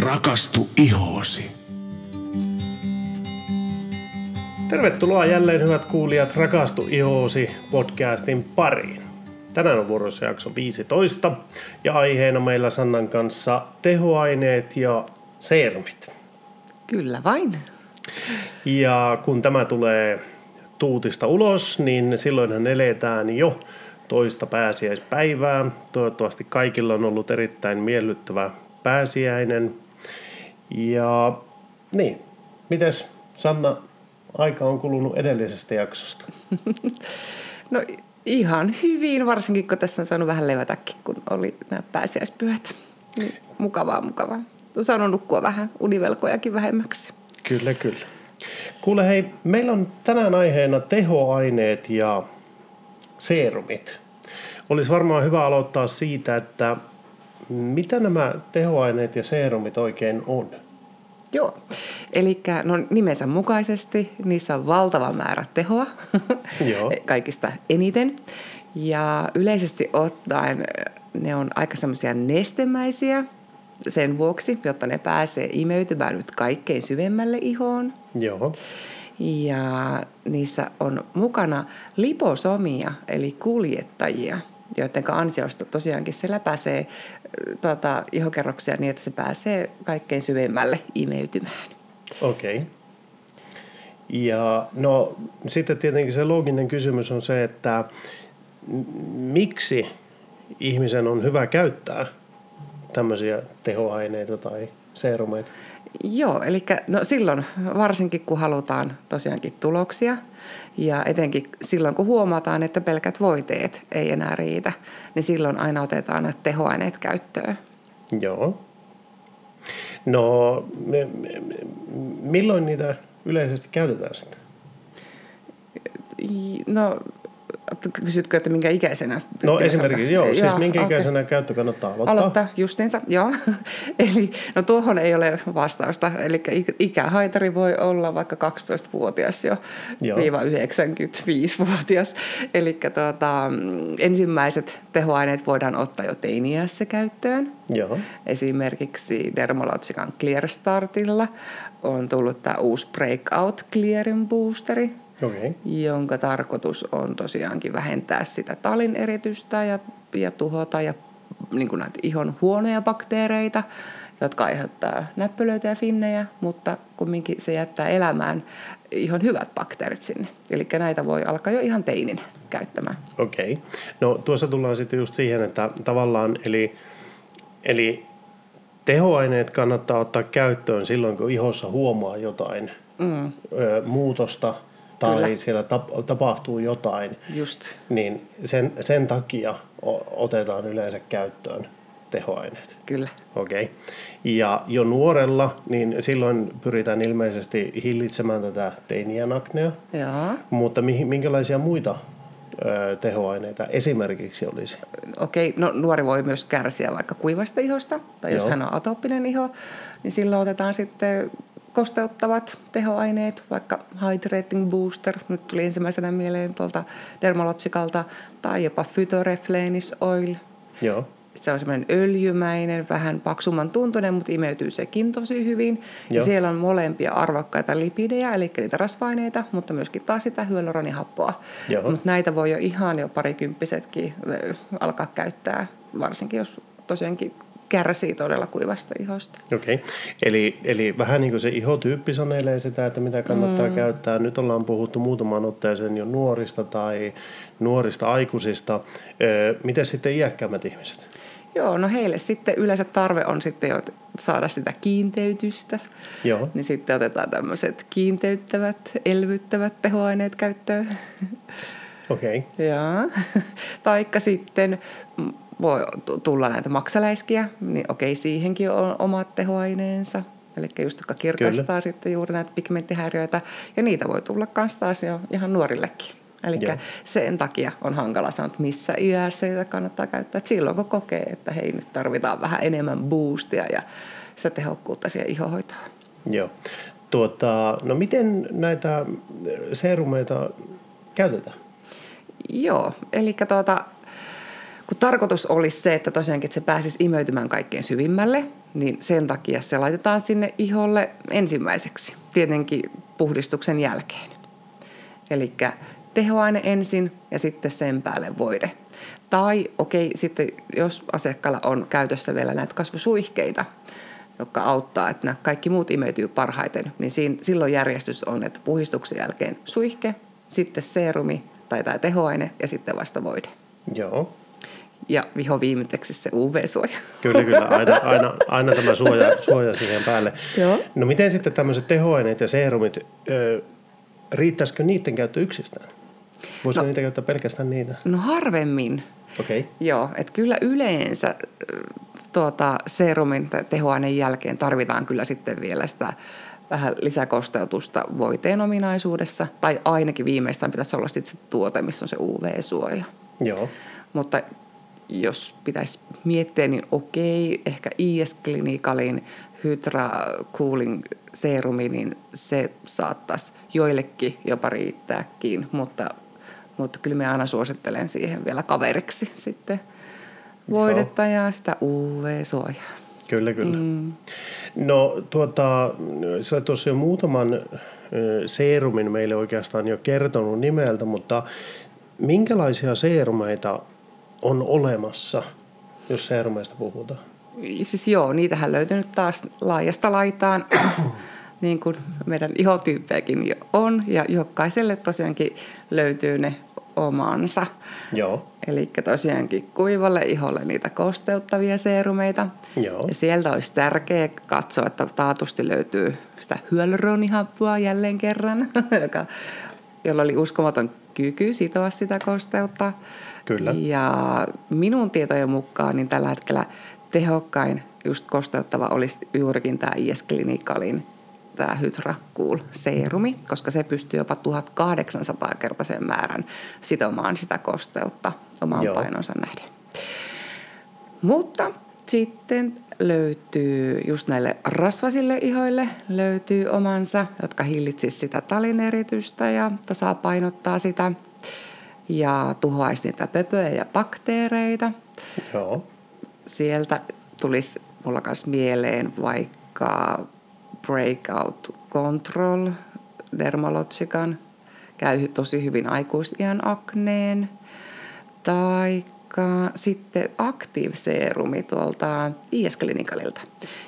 Rakastu ihoosi. Tervetuloa jälleen hyvät kuulijat Rakastu ihoosi podcastin pariin. Tänään on vuorossa jakso 15 ja aiheena meillä Sannan kanssa tehoaineet ja seerumit. Kyllä vain. Ja kun tämä tulee tuutista ulos, niin silloinhan eletään jo toista pääsiäispäivää. Toivottavasti kaikilla on ollut erittäin miellyttävä pääsiäinen. Ja niin, mites Sanna, aika on kulunut edellisestä jaksosta? No ihan hyvin, varsinkin kun tässä on saanut vähän levätäkin, kun oli nämä pääsiäispyhät. Niin mukavaa, mukavaa. On saanut nukkua vähän univelkojakin vähemmäksi. Kyllä, kyllä. Kuule hei, meillä on tänään aiheena tehoaineet ja seerumit. Olisi varmaan hyvä aloittaa siitä, että mitä nämä tehoaineet ja seerumit oikein on? Joo, eli no nimensä mukaisesti niissä on valtava määrä tehoa, Joo. kaikista eniten. Ja yleisesti ottaen ne on aika semmoisia nestemäisiä sen vuoksi, jotta ne pääsee imeytymään nyt kaikkein syvemmälle ihoon. Joo. Ja niissä on mukana liposomia, eli kuljettajia, joiden ansiosta tosiaankin se läpäisee tuota, ihokerroksia niin, että se pääsee kaikkein syvemmälle imeytymään. Okei. Okay. Ja no sitten tietenkin se looginen kysymys on se, että miksi ihmisen on hyvä käyttää tämmöisiä tehoaineita tai seerumeita? Joo, eli no silloin varsinkin kun halutaan tosiaankin tuloksia ja etenkin silloin kun huomataan, että pelkät voiteet ei enää riitä, niin silloin aina otetaan näitä tehoaineet käyttöön. Joo. No, me, me, milloin niitä yleisesti käytetään sitten? No Kysytkö, että minkä ikäisenä? No esimerkiksi, joo. Siis joo, minkä okay. ikäisenä käyttö kannattaa aloittaa? Aloittaa, justinsa, joo. Eli no tuohon ei ole vastausta. Eli ikähaitari voi olla vaikka 12-vuotias jo, joo. viiva 95-vuotias. Eli tuota, ensimmäiset tehoaineet voidaan ottaa jo teiniässä käyttöön. Joo. Esimerkiksi Dermalogican Clear Startilla on tullut tämä uusi Breakout Clearing Boosteri, okay. jonka tarkoitus on tosiaankin vähentää sitä talin eritystä ja, ja tuhota ja niin kuin näitä ihon huonoja bakteereita, jotka aiheuttaa näppölöitä ja finnejä, mutta kumminkin se jättää elämään ihan hyvät bakteerit sinne. Eli näitä voi alkaa jo ihan teinin käyttämään. Okei. Okay. No tuossa tullaan sitten just siihen, että tavallaan eli, eli tehoaineet kannattaa ottaa käyttöön silloin, kun ihossa huomaa jotain mm. ö, muutosta – tai Kyllä. siellä tap, tapahtuu jotain, Just. niin sen, sen takia otetaan yleensä käyttöön tehoaineet. Kyllä. Okei. Okay. Ja jo nuorella, niin silloin pyritään ilmeisesti hillitsemään tätä teiniän aknea. Joo. Mutta minkälaisia muita ö, tehoaineita esimerkiksi olisi? Okei, okay. no nuori voi myös kärsiä vaikka kuivasta ihosta, tai jos Joo. hän on atooppinen iho, niin silloin otetaan sitten kosteuttavat tehoaineet, vaikka Hydrating Booster, nyt tuli ensimmäisenä mieleen tuolta Dermalogikalta, tai jopa Phytoreflenis Oil. Joo. Se on semmoinen öljymäinen, vähän paksumman tuntunen, mutta imeytyy sekin tosi hyvin. Joo. Ja siellä on molempia arvokkaita lipidejä, eli niitä rasvaineita, mutta myöskin taas sitä hyaluronihappoa. Mutta näitä voi jo ihan jo parikymppisetkin alkaa käyttää, varsinkin jos tosiaankin kärsii todella kuivasta ihosta. Okei, okay. eli, eli vähän niin kuin se ihotyyppi sanelee sitä, että mitä kannattaa mm. käyttää. Nyt ollaan puhuttu muutaman otteeseen jo nuorista tai nuorista aikuisista. Miten sitten iäkkäämmät ihmiset? Joo, no heille sitten yleensä tarve on sitten jo saada sitä kiinteytystä. Joo. Niin sitten otetaan tämmöiset kiinteyttävät, elvyttävät tehoaineet käyttöön. Okei. Okay. Joo. Taikka sitten voi tulla näitä maksaläiskiä, niin okei, siihenkin on omat tehoaineensa. Eli just jotka kirkastaa Kyllä. sitten juuri näitä pigmenttihäiriöitä. Ja niitä voi tulla myös taas jo ihan nuorillekin. Eli sen takia on hankala sanoa, että missä iässä sitä kannattaa käyttää. Et silloin kun kokee, että hei nyt tarvitaan vähän enemmän boostia ja sitä tehokkuutta siihen ihohoitoon. Joo. Tuota, no miten näitä serumeita käytetään? Joo, eli tuota, kun tarkoitus olisi se, että tosiaankin että se pääsisi imeytymään kaikkein syvimmälle, niin sen takia se laitetaan sinne iholle ensimmäiseksi, tietenkin puhdistuksen jälkeen. Eli tehoaine ensin ja sitten sen päälle voide. Tai okei, okay, sitten jos asiakkaalla on käytössä vielä näitä kasvusuihkeita, jotka auttaa, että nämä kaikki muut imeytyy parhaiten, niin siinä, silloin järjestys on, että puhistuksen jälkeen suihke, sitten seerumi tai tämä tehoaine ja sitten vasta voide. Joo. Ja viho viimeiseksi se UV-suoja. Kyllä, kyllä. Aina, aina, aina tämä suoja, suoja siihen päälle. Joo. No miten sitten tämmöiset tehoaineet ja seerumit, ö, riittäisikö niiden käyttö yksistään? Voisiko no, niitä käyttää pelkästään niitä? No harvemmin. Okei. Okay. Joo, että kyllä yleensä tuota, serumin tai tehoaineen jälkeen tarvitaan kyllä sitten vielä sitä vähän lisäkosteutusta voiteen ominaisuudessa, tai ainakin viimeistään pitäisi olla sitten se tuote, missä on se UV-suoja. Joo. Mutta jos pitäisi miettiä, niin okei, ehkä IS-klinikalin Hydra Cooling serumi, niin se saattaisi joillekin jopa riittääkin, mutta, mutta kyllä me aina suosittelen siihen vielä kaveriksi sitten voidetta Joo. ja sitä UV-suojaa. Kyllä, kyllä. Mm. No tuota, sä tuossa jo muutaman seerumin meille oikeastaan jo kertonut nimeltä, mutta minkälaisia seerumeita on olemassa, jos seerumeista puhutaan? Siis joo, niitähän löytyy nyt taas laajasta laitaan, niin kuin meidän ihotyyppejäkin on, ja jokaiselle tosiaankin löytyy ne omansa. Joo. Eli tosiaankin kuivalle iholle niitä kosteuttavia seerumeita. Joo. Ja sieltä olisi tärkeää katsoa, että taatusti löytyy sitä hyaluronihappua jälleen kerran, joka, jolla oli uskomaton kyky sitoa sitä kosteutta. Kyllä. Ja minun tietojen mukaan niin tällä hetkellä tehokkain just kosteuttava olisi juurikin tämä IS Clinicalin tämä Hydra Cool seerumi, koska se pystyy jopa 1800 kertaisen määrän sitomaan sitä kosteutta omaan Joo. painonsa nähden. Mutta sitten löytyy just näille rasvasille ihoille löytyy omansa, jotka hillitsisivät sitä talineritystä ja tasapainottaa sitä ja tuhoaisi niitä pöpöjä ja bakteereita. Joo. Sieltä tulisi mulla myös mieleen vaikka Breakout Control Dermalogican, käy tosi hyvin aikuisiän akneen, tai sitten Active Serumi tuolta IS Clinicalilta.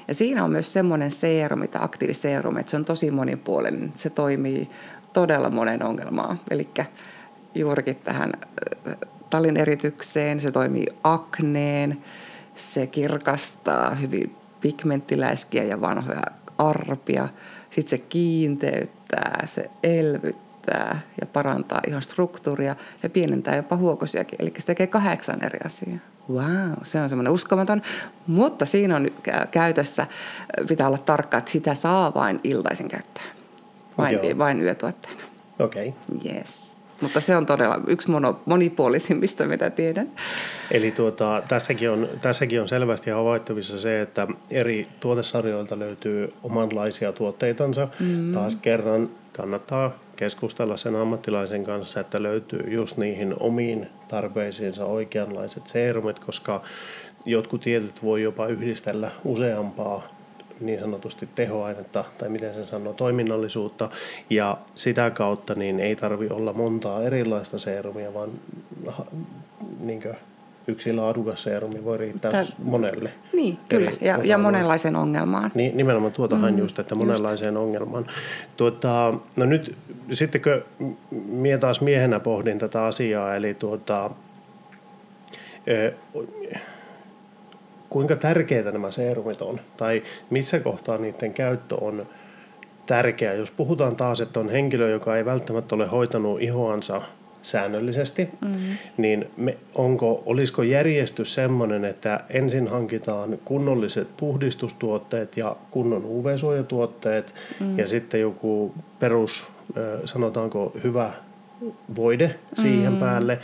Ja siinä on myös semmoinen seerumi, tämä Active Serum, että se on tosi monipuolinen. Se toimii todella monen ongelmaa. Eli juurikin tähän äh, talin eritykseen, se toimii akneen, se kirkastaa hyvin pigmenttiläiskiä ja vanhoja arpia. Sitten se kiinteyttää, se elvyttää ja parantaa ihan struktuuria ja pienentää jopa huokosiakin. Eli se tekee kahdeksan eri asiaa. Wow, se on semmoinen uskomaton. Mutta siinä on käytössä, pitää olla tarkka, että sitä saa vain iltaisin käyttää. Vain, vain yötuotteena. Okei. Okay. Yes. Mutta se on todella yksi mono, monipuolisimmista, mitä tiedän. Eli tuota, tässäkin, on, tässäkin on selvästi havaittavissa se, että eri tuotesarjoilta löytyy omanlaisia tuotteitansa. Mm. Taas kerran kannattaa keskustella sen ammattilaisen kanssa, että löytyy just niihin omiin tarpeisiinsa oikeanlaiset seerumit, koska jotkut tietyt voi jopa yhdistellä useampaa niin sanotusti tehoainetta tai miten sen sanoo, toiminnallisuutta ja sitä kautta niin ei tarvi olla montaa erilaista seerumia, vaan niin yksi laadukas seerumi voi riittää Tää, monelle. Niin, kyllä, ja, ja monenlaisen ongelmaan. Niin, nimenomaan tuotahan mm, just, että monenlaiseen just. ongelmaan. Tuota, no nyt sittenkö minä taas miehenä pohdin tätä asiaa, eli tuota, kuinka tärkeitä nämä seerumit on tai missä kohtaa niiden käyttö on tärkeää. Jos puhutaan taas, että on henkilö, joka ei välttämättä ole hoitanut ihoansa säännöllisesti, mm-hmm. niin me, onko, olisiko järjestys sellainen, että ensin hankitaan kunnolliset puhdistustuotteet ja kunnon UV-suojatuotteet mm-hmm. ja sitten joku perus, sanotaanko hyvä voide siihen mm. päälle,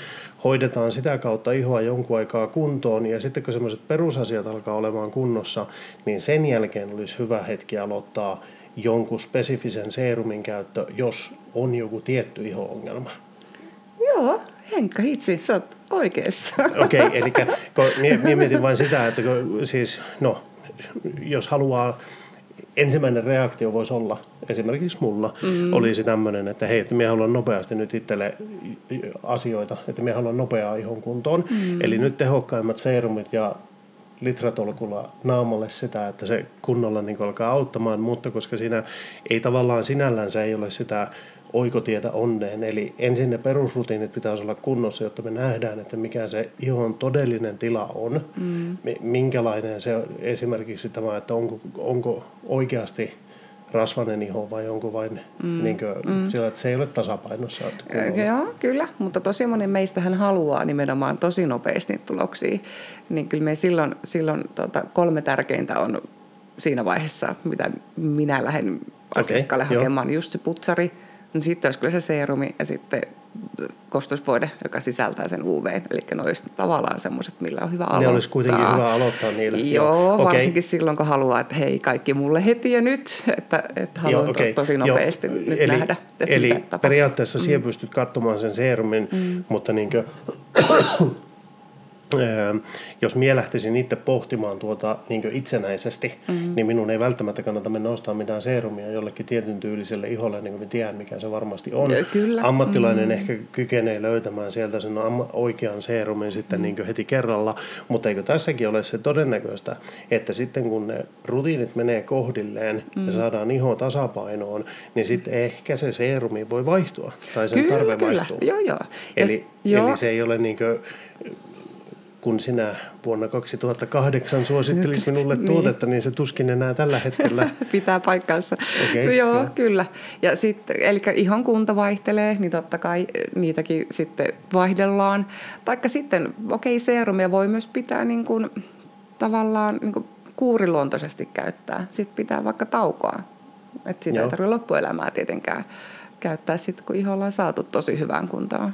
hoidetaan sitä kautta ihoa jonkun aikaa kuntoon ja sitten kun semmoiset perusasiat alkaa olemaan kunnossa, niin sen jälkeen olisi hyvä hetki aloittaa jonkun spesifisen seerumin käyttö, jos on joku tietty iho-ongelma. Joo, Henkka hitsi, sä oot oikeassa. Okei, okay, eli mietin vain sitä, että kun, siis, no, jos haluaa ensimmäinen reaktio voisi olla, esimerkiksi mulla, mm. olisi tämmöinen, että hei, että minä haluan nopeasti nyt itselle asioita, että minä haluan nopeaa ihon kuntoon. Mm. Eli nyt tehokkaimmat serumit ja litratolkulla naamalle sitä, että se kunnolla niin alkaa auttamaan, mutta koska siinä ei tavallaan sinällään se ei ole sitä oikotietä onneen. Eli ensin ne perusrutiinit pitäisi olla kunnossa, jotta me nähdään, että mikä se ihon todellinen tila on. Mm. Minkälainen se esimerkiksi tämä, että onko, onko oikeasti rasvainen iho vai onko vain mm. niin kuin, mm. sillä, että se ei ole tasapainossa. Joo, kyllä, mutta tosi moni meistähän haluaa nimenomaan tosi nopeasti tuloksia. Niin kyllä me silloin, silloin tota, kolme tärkeintä on siinä vaiheessa, mitä minä lähden asiakkaalle okay, hakemaan. Just se putsari, No sitten olisi kyllä se seerumi ja sitten kostusvoide, joka sisältää sen UV. Eli ne olisi tavallaan semmoiset, millä on hyvä aloittaa. Ne olisi kuitenkin hyvä aloittaa niillä. Joo, Joo okay. varsinkin silloin, kun haluaa, että hei, kaikki mulle heti ja nyt. Että, että haluan Joo, okay. tosi nopeasti Joo. nyt eli, nähdä, että Eli mitä periaatteessa mm. siellä pystyt katsomaan sen seerumin, mm. mutta niin kuin, jos mie lähtisin itse pohtimaan tuota niin itsenäisesti, mm-hmm. niin minun ei välttämättä kannata mennä ostamaan mitään seerumia jollekin tietyn tyyliselle iholle, niin kuin me tiedän, mikä se varmasti on. Kyllä. Ammattilainen mm-hmm. ehkä kykenee löytämään sieltä sen oikean seerumin sitten mm-hmm. niin heti kerralla, mutta eikö tässäkin ole se todennäköistä, että sitten kun ne rutiinit menee kohdilleen mm-hmm. ja saadaan iho tasapainoon, niin sitten ehkä se seerumi voi vaihtua tai sen kyllä, tarve kyllä. vaihtuu. Joo, joo. Eli, ja, eli se ei ole niin kuin, kun sinä vuonna 2008 suosittelit minulle niin. tuotetta, niin se tuskin enää tällä hetkellä. Pitää paikkansa. Okay, no joo, ja. kyllä. Ja sitten, eli ihon kunto vaihtelee, niin totta kai niitäkin sitten vaihdellaan. Taikka sitten, okei, okay, seerumia voi myös pitää niin kuin, tavallaan niin kuin kuuriluontoisesti käyttää. Sitten pitää vaikka taukoa. Että sitä joo. ei tarvitse loppuelämää tietenkään käyttää sitten, kun iholla on saatu tosi hyvään kuntoon.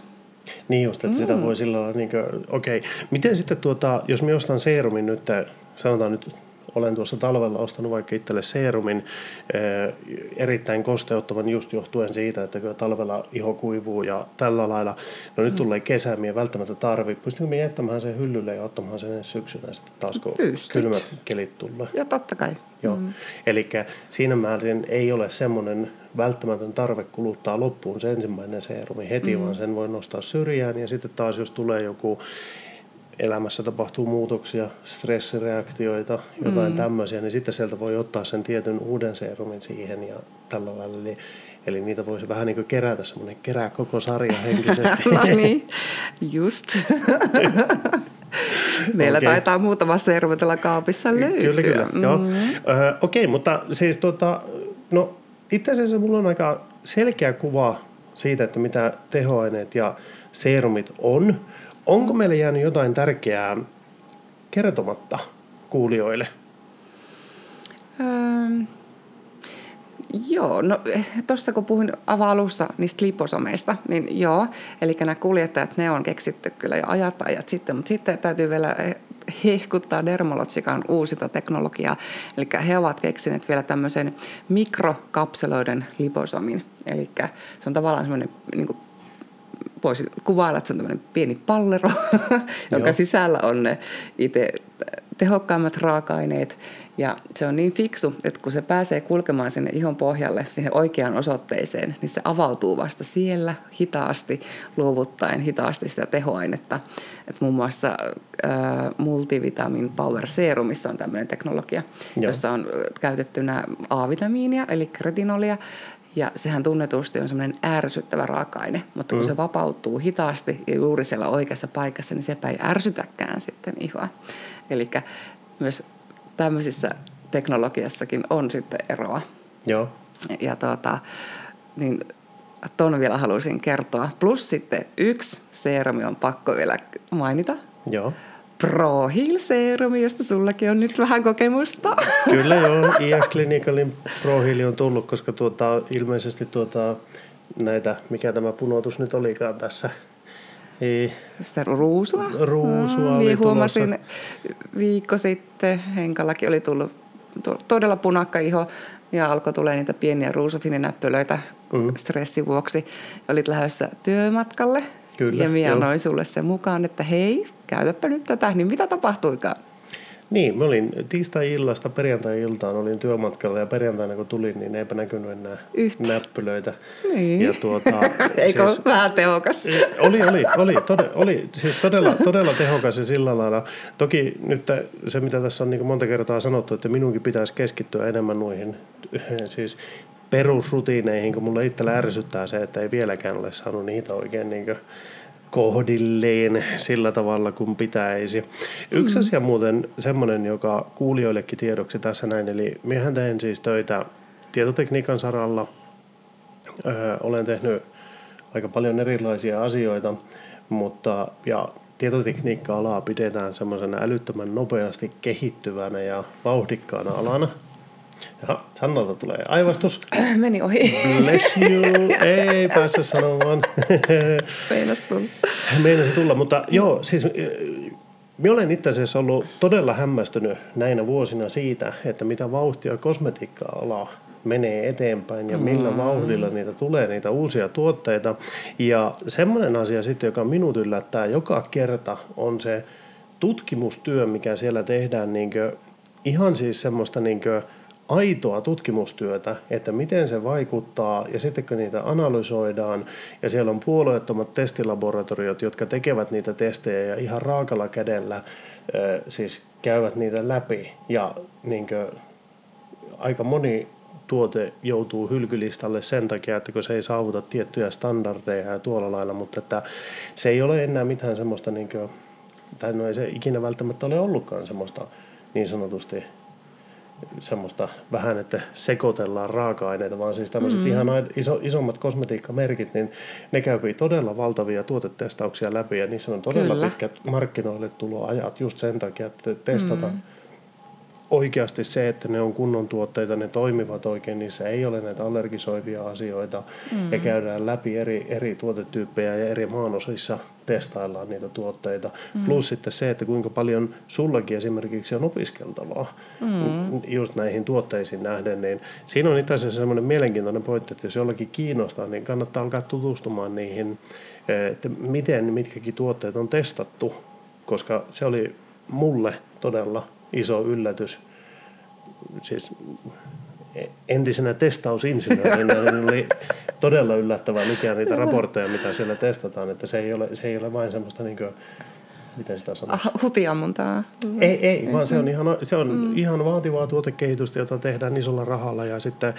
Niin just, että mm. sitä voi sillä lailla, niin okei. Okay. Miten sitten tuota, jos me ostan seerumin nyt, sanotaan nyt olen tuossa talvella ostanut vaikka itselle seerumin eh, erittäin kosteuttavan just johtuen siitä, että kyllä talvella iho kuivuu ja tällä lailla. No nyt mm. tulee kesä, minä välttämättä tarvi. Pystynkö minä jättämään sen hyllylle ja ottamaan sen syksynä sitten taas, kun Pystyt. kylmät kelit tulee? Joo, totta kai. Joo. Mm. Eli siinä määrin ei ole semmoinen välttämätön tarve kuluttaa loppuun se ensimmäinen seerumi heti, mm. vaan sen voi nostaa syrjään ja sitten taas jos tulee joku elämässä tapahtuu muutoksia, stressireaktioita, jotain mm. tämmöisiä, niin sitten sieltä voi ottaa sen tietyn uuden seerumin siihen ja tällä lailla. Eli, eli niitä voisi vähän niin kuin kerätä, semmoinen kerää koko sarja henkisesti. no niin, just. Meillä okay. taitaa muutama seerumi tällä kaapissa löytyä. Kyllä, kyllä. Mm. Joo. Ö, Okei, okay, mutta siis tota, no, itse asiassa mulla on aika selkeä kuva siitä, että mitä tehoaineet ja seerumit on. Onko meille jäänyt jotain tärkeää kertomatta kuulijoille? Ähm, joo, no tuossa kun puhuin alussa niistä liposomeista, niin joo, eli nämä kuljettajat, ne on keksitty kyllä jo ajat ajat sitten, mutta sitten täytyy vielä hehkuttaa Dermalogican uusita teknologiaa. Eli he ovat keksineet vielä tämmöisen mikrokapseloiden liposomin. Eli se on tavallaan semmoinen niin voisi kuvailla, että se on tämmöinen pieni pallero, jonka sisällä on ne itse tehokkaimmat raaka-aineet. Ja se on niin fiksu, että kun se pääsee kulkemaan sinne ihon pohjalle, siihen oikeaan osoitteeseen, niin se avautuu vasta siellä hitaasti, luovuttaen hitaasti sitä tehoainetta. Et muun muassa äh, multivitamin power serumissa on tämmöinen teknologia, Joo. jossa on käytettynä A-vitamiinia, eli retinolia, ja sehän tunnetusti on semmoinen ärsyttävä raaka-aine, mutta kun mm. se vapautuu hitaasti ja juuri siellä oikeassa paikassa, niin sepä ei ärsytäkään sitten ihoa. Eli myös tämmöisissä teknologiassakin on sitten eroa. Joo. Ja tuota, niin tuon vielä haluaisin kertoa. Plus sitten yksi seerumi on pakko vielä mainita. Joo. ProHeal Serumi, josta sullakin on nyt vähän kokemusta. Kyllä joo, IS Clinicalin ProHeal on tullut, koska tuota, ilmeisesti tuota, näitä, mikä tämä punotus nyt olikaan tässä, ei. Sitä ruusua? Ruusua oli huomasin tulossa. viikko sitten, Henkallakin oli tullut todella punakka iho ja alkoi tulee niitä pieniä ruusufininäppylöitä mm. stressin vuoksi. Olit lähdössä työmatkalle Kyllä, ja minä joo. annoin sulle sen mukaan, että hei, käytäpä nyt tätä, niin mitä tapahtuikaan? Niin, mä olin tiistai-illasta perjantai-iltaan olin työmatkalla ja perjantaina kun tulin, niin eipä näkynyt enää Yhtä. näppylöitä. Niin. Ja tuota, Eikö siis... vähän tehokas? oli, oli, oli, tode, oli siis todella, todella tehokas ja sillä lailla. Toki nyt se, mitä tässä on niin monta kertaa sanottu, että minunkin pitäisi keskittyä enemmän noihin siis perusrutiineihin, kun mulla itsellä ärsyttää se, että ei vieläkään ole saanut niitä oikein niin kohdilleen sillä tavalla kuin pitäisi. Yksi mm. asia muuten semmoinen, joka kuulijoillekin tiedoksi tässä näin, eli minähän teen siis töitä tietotekniikan saralla. Öö, olen tehnyt aika paljon erilaisia asioita, mutta ja tietotekniikka-alaa pidetään semmoisena älyttömän nopeasti kehittyvänä ja vauhdikkaana alana. Ja Sannalta tulee aivastus. Meni ohi. Bless you. Ei päässyt sanomaan. Meinas tulla. Meinasi tulla, mutta joo, siis minä olen itse asiassa ollut todella hämmästynyt näinä vuosina siitä, että mitä vauhtia kosmetiikka-ala menee eteenpäin ja millä mm. vauhdilla niitä tulee, niitä uusia tuotteita. Ja semmoinen asia sitten, joka minut yllättää joka kerta, on se tutkimustyö, mikä siellä tehdään niin ihan siis semmoista niin aitoa tutkimustyötä, että miten se vaikuttaa ja sitten kun niitä analysoidaan. Ja siellä on puolueettomat testilaboratoriot, jotka tekevät niitä testejä ja ihan raakalla kädellä siis käyvät niitä läpi. Ja niin kuin, aika moni tuote joutuu hylkylistalle sen takia, että kun se ei saavuta tiettyjä standardeja ja tuolla lailla, mutta että se ei ole enää mitään semmoista, niin kuin, tai no ei se ikinä välttämättä ole ollutkaan semmoista niin sanotusti semmoista vähän, että sekoitellaan raaka-aineita, vaan siis tämmöiset mm. ihan iso, isommat kosmetiikkamerkit, niin ne käypi todella valtavia tuotetestauksia läpi ja niissä on todella Kyllä. pitkät markkinoille tuloajat just sen takia, että testataan mm oikeasti se, että ne on kunnon tuotteita, ne toimivat oikein, niissä ei ole näitä allergisoivia asioita mm. ja käydään läpi eri, eri tuotetyyppejä ja eri maanosissa testaillaan niitä tuotteita. Mm. Plus sitten se, että kuinka paljon sullakin esimerkiksi on opiskeltavaa mm. just näihin tuotteisiin nähden, niin siinä on itse asiassa semmoinen mielenkiintoinen pointti, että jos jollakin kiinnostaa, niin kannattaa alkaa tutustumaan niihin, että miten mitkäkin tuotteet on testattu, koska se oli mulle todella iso yllätys. Siis entisenä testausinsinöörinä niin oli todella yllättävää lukea niitä raportteja, mitä siellä testataan, että se ei ole, se ei ole vain semmoista niin kuin, miten sitä sanoisi? Ah, hutiammuntaa. Ei, ei, vaan se on, ihan, se on mm. ihan vaativaa tuotekehitystä, jota tehdään isolla rahalla ja sitten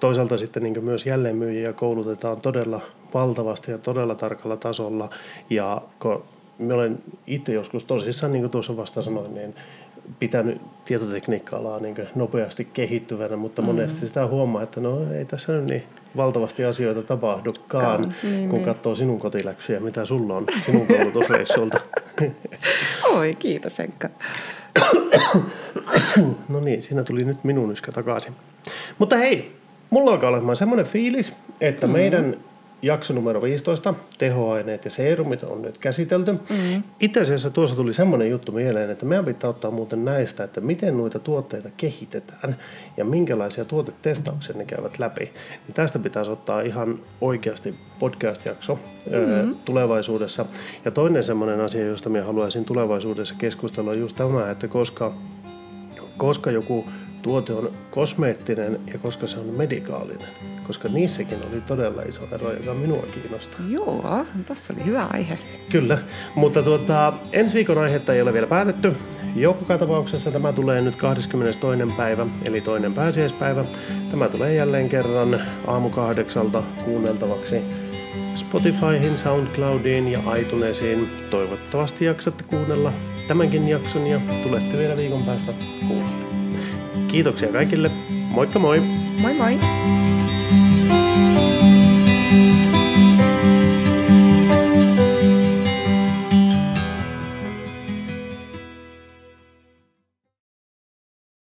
toisaalta sitten niin myös jälleenmyyjiä koulutetaan todella valtavasti ja todella tarkalla tasolla ja kun mä olen itse joskus tosissaan, niin kuin tuossa vasta sanoin, niin pitänyt tietotekniikka-alaa niin nopeasti kehittyvänä, mutta mm. monesti sitä huomaa, että no ei tässä nyt niin valtavasti asioita tapahdukaan, niin, kun niin. katsoo sinun kotiläksyjä, mitä sulla on sinun koulutusreissulta. Oi, kiitos Enkka. no niin, siinä tuli nyt minun yskä takaisin. Mutta hei, mulla alkaa olemaan semmoinen fiilis, että mm. meidän jakso numero 15, tehoaineet ja seerumit on nyt käsitelty. Mm. Itse asiassa tuossa tuli semmoinen juttu mieleen, että meidän pitää ottaa muuten näistä, että miten noita tuotteita kehitetään ja minkälaisia tuotetestauksia ne käyvät läpi. Niin tästä pitäisi ottaa ihan oikeasti podcast-jakso mm-hmm. tulevaisuudessa. Ja toinen semmoinen asia, josta minä haluaisin tulevaisuudessa keskustella on just tämä, että koska, koska joku tuote on kosmeettinen ja koska se on medikaalinen koska niissäkin oli todella iso ero, joka minua kiinnostaa. Joo, tässä oli hyvä aihe. Kyllä, mutta tuota, ensi viikon aihetta ei ole vielä päätetty. Joka tapauksessa tämä tulee nyt 22. päivä, eli toinen pääsiäispäivä. Tämä tulee jälleen kerran aamu kahdeksalta kuunneltavaksi Spotifyhin, SoundCloudiin ja iTunesiin. Toivottavasti jaksatte kuunnella tämänkin jakson ja tulette vielä viikon päästä kuunnella. Kiitoksia kaikille. Moikka moi! Moi moi!